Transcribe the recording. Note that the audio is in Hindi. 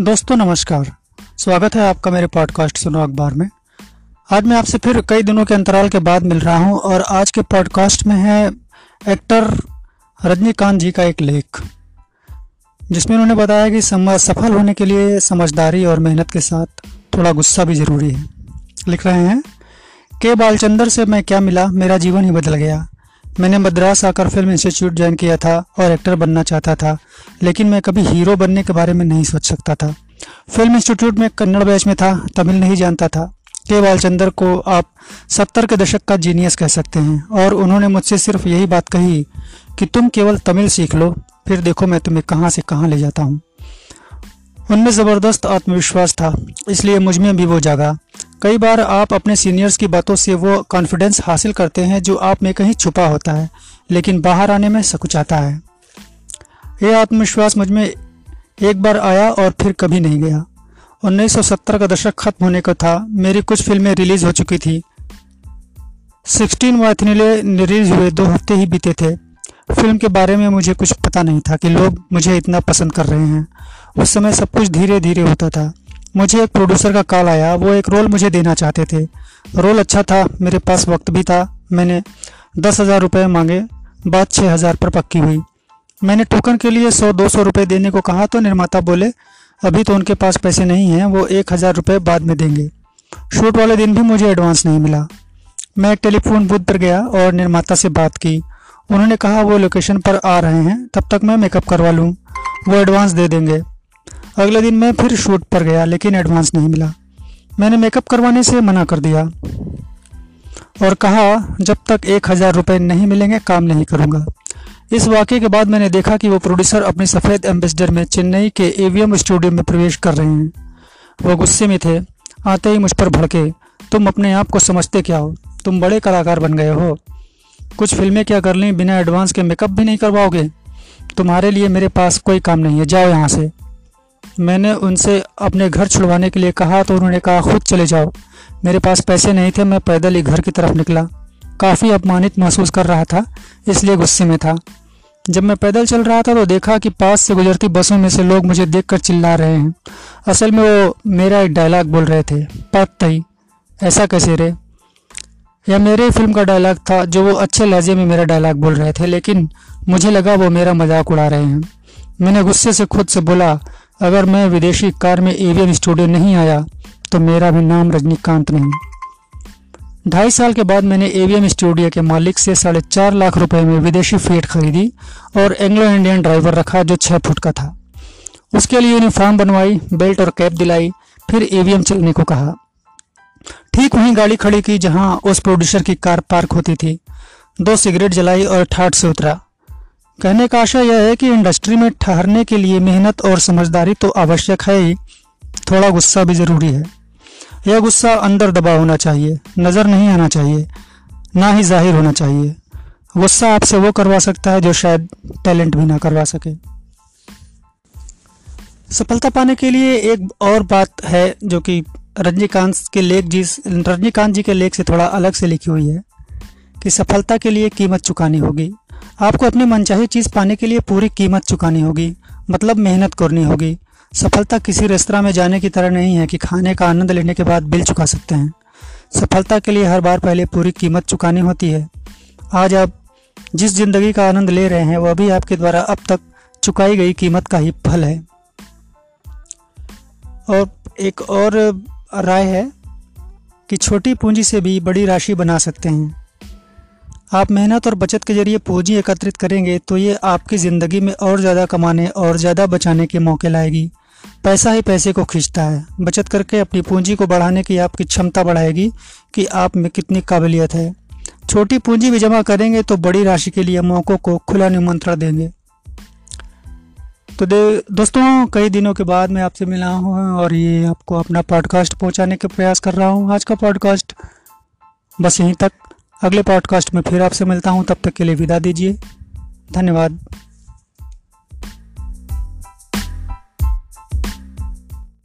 दोस्तों, नमस्कार। स्वागत है आपका मेरे पॉडकास्ट सुनो अखबार में। आज मैं आपसे फिर कई दिनों के अंतराल के बाद मिल रहा हूँ और आज के पॉडकास्ट में है एक्टर रजनीकांत जी का एक लेख, जिसमें उन्होंने बताया कि सफल होने के लिए समझदारी और मेहनत के साथ थोड़ा गुस्सा भी ज़रूरी है। लिख रहे हैं, के बालचंदर से मैं क्या मिला? मेरा जीवन ही बदल गया। मैंने मद्रास आकर फ़िल्म इंस्टीट्यूट ज्वाइन किया था और एक्टर बनना चाहता था, लेकिन मैं कभी हीरो बनने के बारे में नहीं सोच सकता था। फ़िल्म इंस्टीट्यूट में कन्नड़ बैच में था, तमिल नहीं जानता था। के बालचंदर को आप सत्तर के दशक का जीनियस कह सकते हैं, और उन्होंने मुझसे सिर्फ़ यही बात कही कि तुम केवल तमिल सीख लो, फिर देखो मैं तुम्हें कहाँ से कहाँ ले जाता हूँ। उनमें ज़बरदस्त आत्मविश्वास था, इसलिए मुझमें भी वो जागा। कई बार आप अपने सीनियर्स की बातों से वो कॉन्फिडेंस हासिल करते हैं जो आप में कहीं छुपा होता है, लेकिन बाहर आने में सकुचाता है। ये आत्मविश्वास मुझमें एक बार आया और फिर कभी नहीं गया। 1970 का दशक खत्म होने को था। मेरी कुछ फ़िल्में रिलीज़ हो चुकी थी। 16 वाथनीले रिलीज़ हुए, दो हफ़्ते ही बीते थे। फ़िल्म के बारे में मुझे कुछ पता नहीं था कि लोग मुझे इतना पसंद कर रहे हैं। उस समय सब कुछ धीरे धीरे होता था। मुझे एक प्रोड्यूसर का कॉल आया। वो एक रोल मुझे देना चाहते थे। रोल अच्छा था, मेरे पास वक्त भी था। मैंने दस हज़ार रुपये मांगे बात छः हज़ार पर पक्की हुई। मैंने टोकन के लिए सौ, दो सौ रुपये देने को कहा तो निर्माता बोले, अभी तो उनके पास पैसे नहीं हैं, वो एक हज़ार रुपये बाद में देंगे। शूट वाले दिन भी मुझे एडवांस नहीं मिला। मैं टेलीफोन बूथ पर गया और निर्माता से बात की। उन्होंने कहा, वो लोकेशन पर आ रहे हैं, तब तक मैं मेकअप करवा लूँ। वो एडवांस दे देंगे। अगले दिन मैं फिर शूट पर गया, लेकिन एडवांस नहीं मिला। मैंने मेकअप करवाने से मना कर दिया और कहा, जब तक एक हज़ार रुपये नहीं मिलेंगे, काम नहीं करूँगा। इस वाक़े के बाद मैंने देखा कि वो प्रोड्यूसर अपने सफ़ेद एम्बेसडर में चेन्नई के एवीएम स्टूडियो में प्रवेश कर रहे हैं। वो गुस्से में थे, आते ही मुझ पर भड़के, तुम अपने आप को समझते क्या हो? तुम बड़े कलाकार बन गए हो। कुछ फ़िल्में क्या कर लें बिना एडवांस के मेकअप भी नहीं करवाओगे? तुम्हारे लिए मेरे पास कोई काम नहीं है, जाओ यहाँ से। मैंने उनसे अपने घर छुड़वाने के लिए कहा तो उन्होंने कहा, खुद चले जाओ। मेरे पास पैसे नहीं थे, मैं पैदल ही घर की तरफ़ निकला। काफ़ी अपमानित महसूस कर रहा था, इसलिए गुस्से में था। जब मैं पैदल चल रहा था तो देखा कि पास से गुजरती बसों में से लोग मुझे देखकर चिल्ला रहे हैं। असल में वो मेरा एक डायलॉग बोल रहे थे पत ऐसा कैसे रे? यह मेरे फ़िल्म का डायलॉग था, जो वो अच्छे लहजे में मेरा डायलॉग बोल रहे थे, लेकिन मुझे लगा वो मेरा मज़ाक उड़ा रहे हैं। मैंने गुस्से से खुद से बोला अगर मैं विदेशी कार में एवियन स्टूडियो नहीं आया तो मेरा भी नाम रजनीकांत नहीं। ढाई साल के बाद मैंने एवीएम स्टूडियो के मालिक से साढ़े चार लाख रुपए में विदेशी फेट खरीदी और एंग्लो इंडियन ड्राइवर रखा जो छः फुट का था। उसके लिए यूनिफॉर्म बनवाई बेल्ट और कैप दिलाई, फिर एवीएम चलने को कहा। ठीक वहीं गाड़ी खड़ी की जहाँ उस प्रोड्यूसर की कार पार्क होती थी। दो सिगरेट जलाई और ठाट से उतरा। कहने का आशा यह है कि इंडस्ट्री में ठहरने के लिए मेहनत और समझदारी तो आवश्यक है ही। थोड़ा गुस्सा भी ज़रूरी है। यह गुस्सा अंदर दबा होना चाहिए, नज़र नहीं आना चाहिए, ना ही ज़ाहिर होना चाहिए। गुस्सा आपसे वो करवा सकता है जो शायद टैलेंट भी ना करवा सके। सफलता पाने के लिए एक और बात है जो कि रजनीकांत के लेख जी रजनीकांत जी के लेख से थोड़ा अलग से लिखी हुई है कि सफलता के लिए कीमत चुकानी होगी। आपको अपनी मनचाही चीज़ पाने के लिए पूरी कीमत चुकानी होगी मतलब मेहनत करनी होगी। सफलता किसी रेस्तरा में जाने की तरह नहीं है कि खाने का आनंद लेने के बाद बिल चुका सकते हैं। सफलता के लिए हर बार पहले पूरी कीमत चुकानी होती है। आज आप जिस ज़िंदगी का आनंद ले रहे हैं, वह भी आपके द्वारा अब तक चुकाई गई कीमत का ही फल है। और एक और राय है कि छोटी पूंजी से भी बड़ी राशि बना सकते हैं। आप मेहनत और बचत के ज़रिए पूंजी एकत्रित करेंगे तो ये आपकी ज़िंदगी में और ज़्यादा कमाने और ज़्यादा बचाने के मौके लाएगी। पैसा ही पैसे को खींचता है। बचत करके अपनी पूंजी को बढ़ाने की आपकी क्षमता बढ़ाएगी कि आप में कितनी काबिलियत है। छोटी पूंजी भी जमा करेंगे तो बड़ी राशि के लिए मौक़ों को खुला निमंत्रण देंगे। तो दे, दोस्तों, कई दिनों के बाद मैं आपसे मिला हूँ और ये आपको अपना पॉडकास्ट पहुँचाने के प्रयास कर रहा हूँ। आज का पॉडकास्ट बस यहीं तक। अगले पॉडकास्ट में फिर आपसे मिलता हूँ तब तक के लिए विदा दीजिए। धन्यवाद।